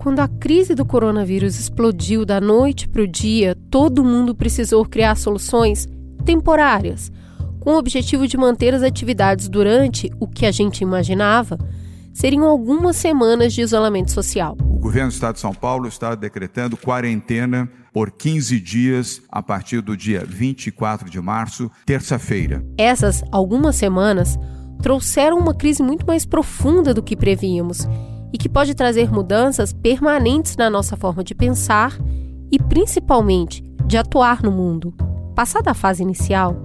Quando a crise do coronavírus explodiu da noite para o dia, todo mundo precisou criar soluções temporárias, com o objetivo de manter as atividades durante o que a gente imaginava seriam algumas semanas de isolamento social. O governo do estado de São Paulo está decretando quarentena por 15 dias a partir do dia 24 de março, terça-feira. Essas algumas semanas trouxeram uma crise muito mais profunda do que prevíamos e que pode trazer mudanças permanentes na nossa forma de pensar e, principalmente, de atuar no mundo. Passada a fase inicial,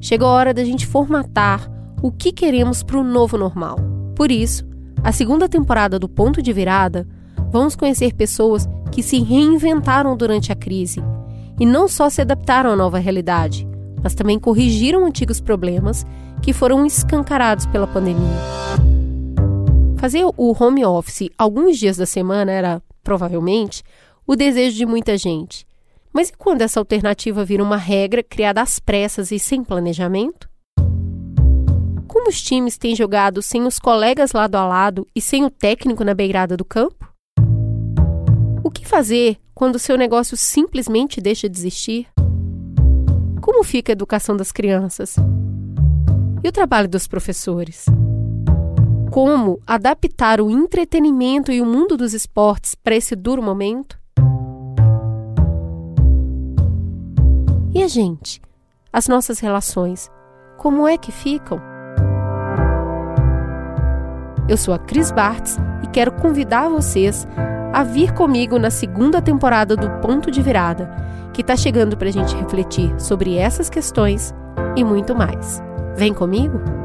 chegou a hora da gente formatar o que queremos para o novo normal. Por isso, a segunda temporada do Ponto de Virada, vamos conhecer pessoas que se reinventaram durante a crise e não só se adaptaram à nova realidade, mas também corrigiram antigos problemas que foram escancarados pela pandemia. Fazer o home office alguns dias da semana era, provavelmente, o desejo de muita gente. Mas e quando essa alternativa vira uma regra criada às pressas e sem planejamento? Como os times têm jogado sem os colegas lado a lado e sem o técnico na beirada do campo? O que fazer quando o seu negócio simplesmente deixa de existir? Como fica a educação das crianças? E o trabalho dos professores? Como adaptar o entretenimento e o mundo dos esportes para esse duro momento? E a gente? As nossas relações? Como é que ficam? Eu sou a Cris Bartz e quero convidar vocês a vir comigo na segunda temporada do Ponto de Virada, que está chegando para a gente refletir sobre essas questões e muito mais. Vem comigo?